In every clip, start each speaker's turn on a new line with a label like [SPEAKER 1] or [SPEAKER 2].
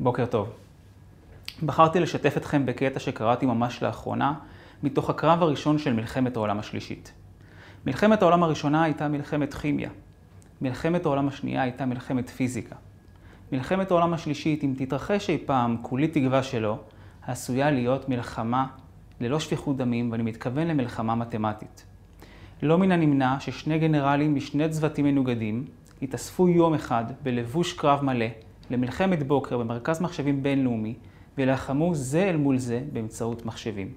[SPEAKER 1] בוקר טוב. בחרתי לשתף אתכם בקטע שקראתי ממש לאחרונה, מתוך הקרב הראשון של מלחמת העולם השלישית. מלחמת העולם הראשונה הייתה מלחמת כימיה. מלחמת העולם השנייה הייתה מלחמת פיזיקה. מלחמת העולם השלישית, אם תתרחש אי פעם, כולי תקווה שלא, עשויה להיות מלחמה ללא שפיכות דמים, ואני מתכוון למלחמה מתמטית. לא מן הנמנע ששני גנרלים משני צוותים מנוגדים התאספו יום אחד בלבוש קרב מלא למלחמת בוקר במרכז מחשבים בינלאומי ולחמו זה אל מול זה באמצעות מחשבים.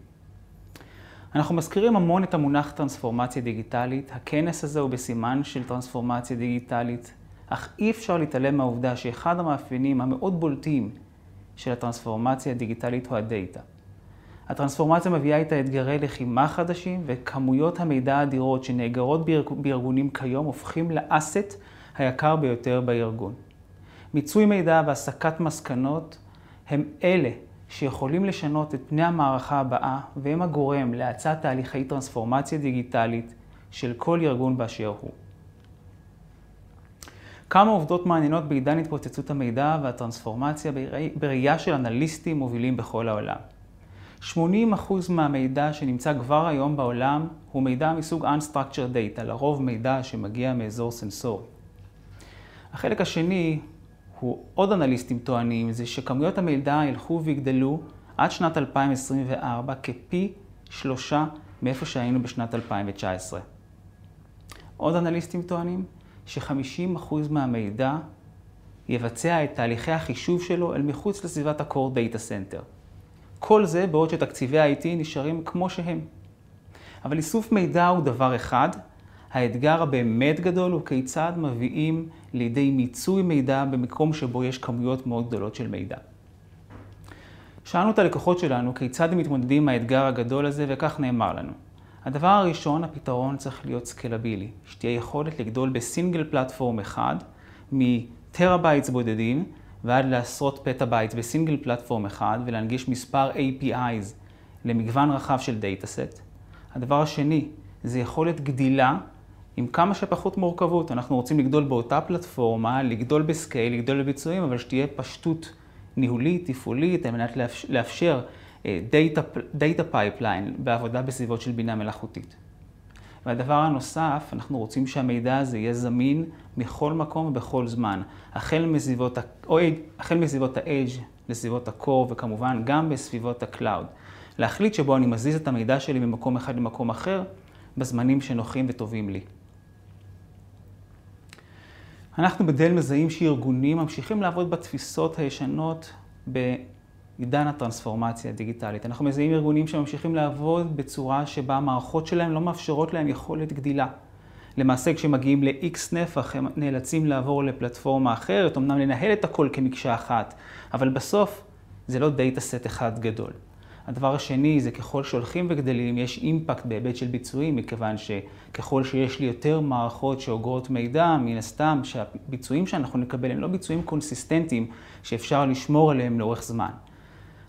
[SPEAKER 1] אנחנו מזכירים המון את המונח טרנספורמציה דיגיטלית. הכנס הזה הוא בסימן של טרנספורמציה דיגיטלית, אך אי אפשר להתעלם מהעובדה שאחד המאפיינים המאוד בולטים של הטרנספורמציה הדיגיטלית הוא הדאטה. הטרנספורמציה מביאה איתה אתגרי לחימה חדשים וכמויות המידע האדירות שנאגרות בארגונים כיום הופכים לאסט היקר ביותר בארגון. מיצוי מידע והסקת מסקנות הם אלה שיכולים לשנות את פני המערכה הבאה והם הגורם להאצת תהליכי טרנספורמציה דיגיטלית של כל ארגון באשר הוא. כמה עובדות מעניינות בעידן התפוצצות המידע והטרנספורמציה בראייה של אנליסטים מובילים בכל העולם. 80% מהמידע שנמצא כבר היום בעולם הוא מידע מסוג Unstructured Data, לרוב מידע שמגיע מאזור סנסורי. החלק השני הוא עוד אנליסטים טוענים, זה שכמויות המידע ילכו ויגדלו עד שנת 2024 כפי שלושה מאיפה שהיינו בשנת 2019. עוד אנליסטים טוענים ש-50% מהמידע יבצע את תהליכי החישוב שלו אל מחוץ לסביבת ה-core data center. כל זה בעוד שתקציבי ה-IT נשארים כמו שהם. אבל איסוף מידע הוא דבר אחד, האתגר הבאמת גדול הוא כיצד מביאים לידי מיצוי מידע במקום שבו יש כמויות מאוד גדולות של מידע. שאלנו את הלקוחות שלנו כיצד הם מתמודדים עם האתגר הגדול הזה, וכך נאמר לנו. הדבר הראשון, הפתרון צריך להיות סקלבילי, שתהיה יכולת לגדול ב single platform אחד, מ terabytes בודדים ועד לעשרות petabytes ב single platform אחד, ולהנגיש מספר APIs למגוון רחב של data set. הדבר השני, זה יכולת גדילה עם כמה שפחות מורכבות. אנחנו רוצים לגדול באותה פלטפורמה, לגדול ב scale, לגדול בביצועים, אבל שתהיה פשטות ניהולית, תפעולית, על מנת לאפשר data pipeline בעבודה בסביבות של בינה מלאכותית. והדבר הנוסף, אנחנו רוצים שהמידע הזה יהיה זמין מכל מקום ובכל זמן, החל מסביבות, החל מסביבות ה-Edge לסביבות ה-Core וכמובן גם בסביבות ה-Cloud. להחליט שבו אני מזיז את המידע שלי ממקום אחד למקום אחר, בזמנים שנוחים וטובים לי. אנחנו בדל מזהים שארגונים ממשיכים לעבוד בתפיסות הישנות בעידן הטרנספורמציה הדיגיטלית. אנחנו מזהים ארגונים שממשיכים לעבוד בצורה שבה המערכות שלהם לא מאפשרות להם יכולת גדילה. למעשה כשמגיעים ל-X נפח הם נאלצים לעבור לפלטפורמה אחרת, אמנם לנהל את הכל כמקשה אחת, אבל בסוף זה לא data set אחד גדול. הדבר השני זה ככל שהולכים וגדלים, יש impact בהיבט של ביצועים, מכיוון שככל שיש לי יותר מערכות שאוגרות מידע, מן הסתם שהביצועים שאנחנו נקבל הם לא ביצועים קונסיסטנטיים שאפשר לשמור עליהם לאורך זמן.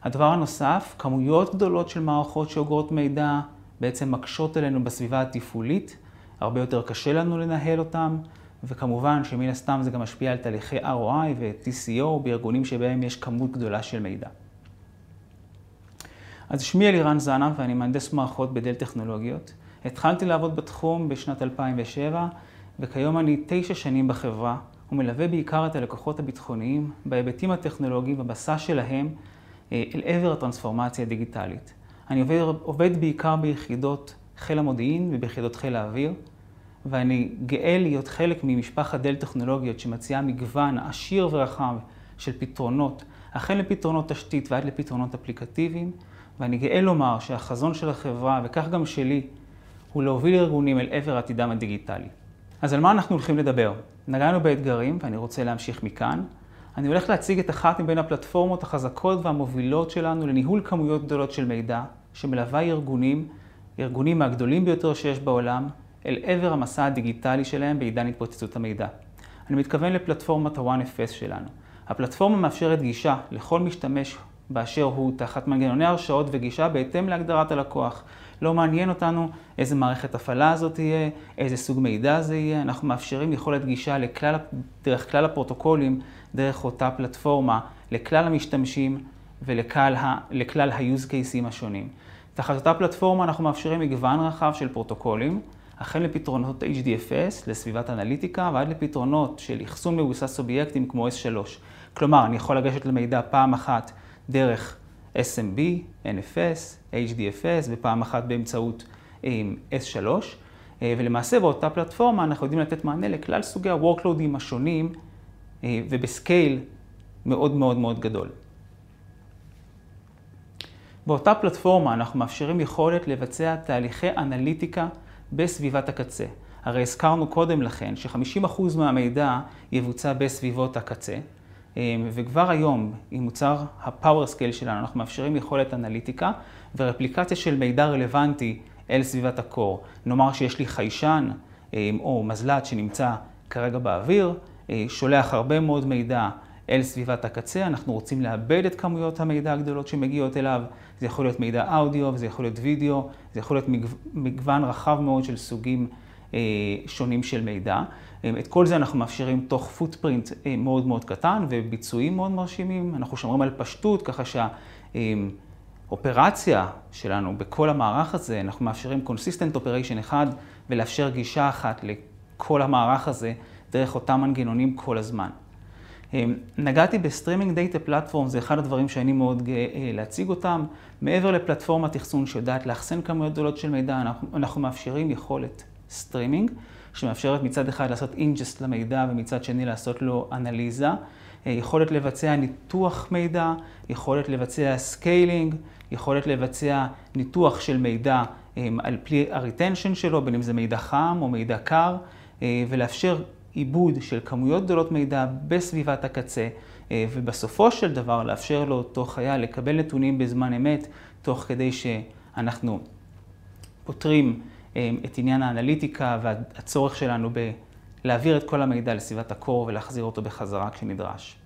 [SPEAKER 1] הדבר הנוסף, כמויות גדולות של מערכות שאוגרות מידע בעצם מקשות עלינו בסביבה התפעולית, הרבה יותר קשה לנו לנהל אותם, וכמובן שמן הסתם זה גם משפיע על תהליכי ROI ו-TCO בארגונים שבהם יש כמות גדולה של מידע. אז שמי אלירן זנה ואני מהנדס מערכות בדל טכנולוגיות. התחלתי לעבוד בתחום בשנת 2007 וכיום אני תשע שנים בחברה ומלווה בעיקר את הלקוחות הביטחוניים בהיבטים הטכנולוגיים ובמסע שלהם אה, אל עבר הטרנספורמציה הדיגיטלית. אני עובד, עובד בעיקר ביחידות חיל המודיעין וביחידות חיל האוויר ואני גאה להיות חלק ממשפחת דל טכנולוגיות שמציעה מגוון עשיר ורחב של פתרונות, החל לפתרונות תשתית ועד לפתרונות אפליקטיביים. ואני גאה לומר שהחזון של החברה, וכך גם שלי, הוא להוביל ארגונים אל עבר עתידם הדיגיטלי. אז על מה אנחנו הולכים לדבר? נגענו באתגרים, ואני רוצה להמשיך מכאן. אני הולך להציג את אחת מבין הפלטפורמות החזקות והמובילות שלנו לניהול כמויות גדולות של מידע, שמלווה ארגונים, ארגונים מהגדולים ביותר שיש בעולם, אל עבר המסע הדיגיטלי שלהם בעידן התפוצצות המידע. אני מתכוון לפלטפורמת ה-OneFS שלנו. הפלטפורמה מאפשרת גישה לכל משתמש באשר הוא תחת מנגנוני הרשאות וגישה בהתאם להגדרת הלקוח. לא מעניין אותנו איזה מערכת הפעלה הזאת תהיה, איזה סוג מידע זה יהיה, אנחנו מאפשרים יכולת גישה לכלל, דרך כלל הפרוטוקולים, דרך אותה פלטפורמה, לכלל המשתמשים ולכלל ה-use cases השונים. תחת אותה פלטפורמה אנחנו מאפשרים מגוון רחב של פרוטוקולים, החל מפתרונות HDFS לסביבת אנליטיקה ועד לפתרונות של אחסון מבוסס אובייקטים כמו S3. כלומר, אני יכול לגשת למידע פעם אחת דרך SMB, NFS, HDFS ופעם אחת באמצעות S3. אה, ולמעשה באותה פלטפורמה אנחנו יודעים לתת מענה לכלל סוגי ה-workloadים השונים אה, ובסקייל מאוד מאוד מאוד גדול. באותה פלטפורמה אנחנו מאפשרים יכולת לבצע תהליכי אנליטיקה בסביבת הקצה. הרי הזכרנו קודם לכן ש-50% מהמידע יבוצע בסביבות הקצה, וכבר היום עם מוצר ה-Power Scale שלנו אנחנו מאפשרים יכולת אנליטיקה ורפליקציה של מידע רלוונטי אל סביבת הקור. נאמר שיש לי חיישן אה, או מזל"ט שנמצא כרגע באוויר, אה, שולח הרבה מאוד מידע אל סביבת הקצה, אנחנו רוצים לאבד את כמויות המידע הגדולות שמגיעות אליו, זה יכול להיות מידע אודיו וזה יכול להיות וידאו, זה יכול להיות מגוון רחב מאוד של סוגים אה, שונים של מידע. את כל זה אנחנו מאפשרים תוך פוטפרינט מאוד מאוד קטן וביצועים מאוד מרשימים, אנחנו שומרים על פשטות ככה שה... אופרציה שלנו בכל המערך הזה, אנחנו מאפשרים Consistent Operation אחד ולאפשר גישה אחת לכל המערך הזה דרך אותם מנגנונים כל הזמן. נגעתי ב streaming data platform, זה אחד הדברים שאני מאוד גאה אה, להציג אותם. מעבר לפלטפורמת אחסון שיודעת לאחסן כמויות גדולות של מידע, אנחנו, אנחנו מאפשרים יכולת סטרימינג, שמאפשרת מצד אחד לעשות ingest למידע ומצד שני לעשות לו אנליזה. אה, יכולת לבצע ניתוח מידע, יכולת לבצע scaling, יכולת לבצע ניתוח של מידע אה, על פי ה retention שלו, בין אם זה מידע חם או מידע קר, אה, ולאפשר עיבוד של כמויות גדולות מידע בסביבת הקצה, ובסופו של דבר לאפשר לאותו חייל לקבל נתונים בזמן אמת, תוך כדי שאנחנו פותרים את עניין האנליטיקה והצורך שלנו ב... להעביר את כל המידע לסביבת ה core ולהחזיר אותו בחזרה כשנדרש.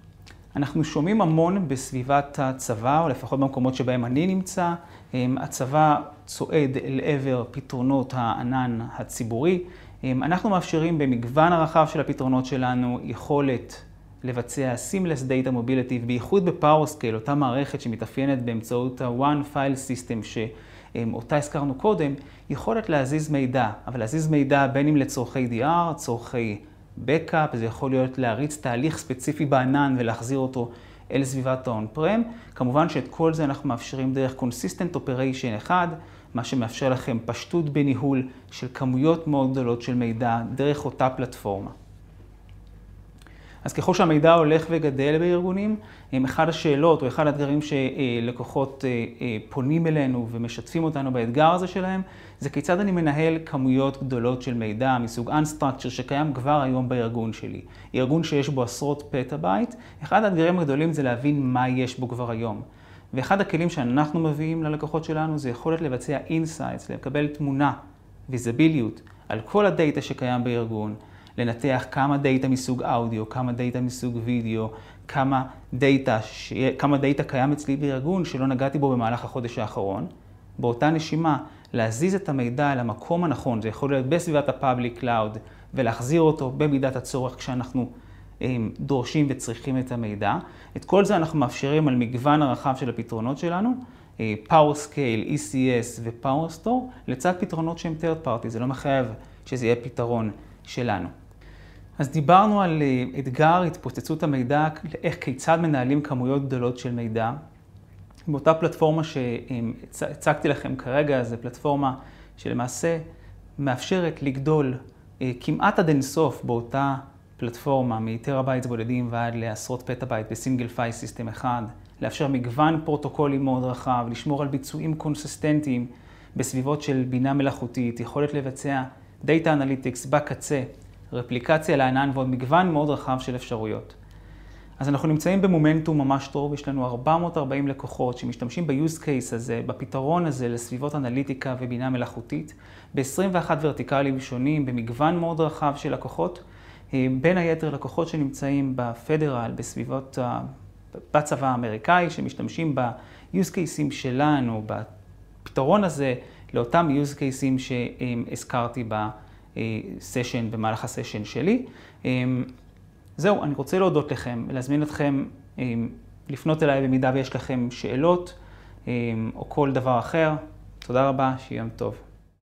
[SPEAKER 1] אנחנו שומעים המון בסביבת הצבא, או לפחות במקומות שבהם אני נמצא. הצבא צועד אל עבר פתרונות הענן הציבורי. אנחנו מאפשרים במגוון הרחב של הפתרונות שלנו יכולת לבצע Seamless Data Mobility, בייחוד ב-PowerScale, אותה מערכת שמתאפיינת באמצעות ה-One File System, שאותה הזכרנו קודם, יכולת להזיז מידע, אבל להזיז מידע בין אם לצורכי DR, צורכי Backup, זה יכול להיות להריץ תהליך ספציפי בענן ולהחזיר אותו אל סביבת ה-on-prem. כמובן שאת כל זה אנחנו מאפשרים דרך Consistent Operation אחד, מה שמאפשר לכם פשטות בניהול של כמויות מאוד גדולות של מידע דרך אותה פלטפורמה. אז ככל שהמידע הולך וגדל בארגונים, אחד השאלות או אחד האתגרים שלקוחות אה, אה, פונים אלינו ומשתפים אותנו באתגר הזה שלהם, זה כיצד אני מנהל כמויות גדולות של מידע מסוג Unstructured שקיים כבר היום בארגון שלי. ארגון שיש בו עשרות פטאבייט, אחד האתגרים הגדולים זה להבין מה יש בו כבר היום. ואחד הכלים שאנחנו מביאים ללקוחות שלנו זה יכולת לבצע insights, לקבל תמונה, ויזיביליות, על כל הדאטה שקיים בארגון. לנתח כמה דאטה מסוג אודיו, כמה דאטה מסוג וידאו, כמה דאטה, ש... כמה דאטה קיים אצלי בארגון שלא נגעתי בו במהלך החודש האחרון. באותה נשימה, להזיז את המידע אל המקום הנכון, זה יכול להיות בסביבת ה-Public Cloud, ולהחזיר אותו במידת הצורך כשאנחנו הם, דורשים וצריכים את המידע. את כל זה אנחנו מאפשרים על מגוון הרחב של הפתרונות שלנו, אה, PowerScale, ECS ו-PowerStore, לצד פתרונות שהם third party, זה לא מחייב שזה יהיה פתרון שלנו. אז דיברנו על אה, אתגר התפוצצות המידע, איך כיצד מנהלים כמויות גדולות של מידע. באותה פלטפורמה שהצגתי לכם כרגע, זו פלטפורמה שלמעשה מאפשרת לגדול אה, כמעט עד אינסוף באותה פלטפורמה, מ terabytes בודדים ועד לעשרות פטאבייט ב single file system אחד, לאפשר מגוון פרוטוקולים מאוד רחב, לשמור על ביצועים קונסיסטנטיים בסביבות של בינה מלאכותית, יכולת לבצע data analytics בקצה. רפליקציה לענן ועוד מגוון מאוד רחב של אפשרויות. אז אנחנו נמצאים במומנטום ממש טוב, יש לנו 440 לקוחות שמשתמשים ב-use case הזה, בפתרון הזה לסביבות אנליטיקה ובינה מלאכותית, ב-21 ורטיקלים שונים, במגוון מאוד רחב של לקוחות, אה, בין היתר לקוחות שנמצאים בפדרל, בסביבות, בצבא האמריקאי, שמשתמשים ב-use cases שלנו, בפתרון הזה, לאותם use cases שהזכרתי בה. סשן במהלך הסשן שלי. אמ, זהו, אני רוצה להודות לכם ולהזמין אתכם אמ, לפנות אליי במידה ויש לכם שאלות או כל דבר אחר. תודה רבה, שיהיה יום טוב.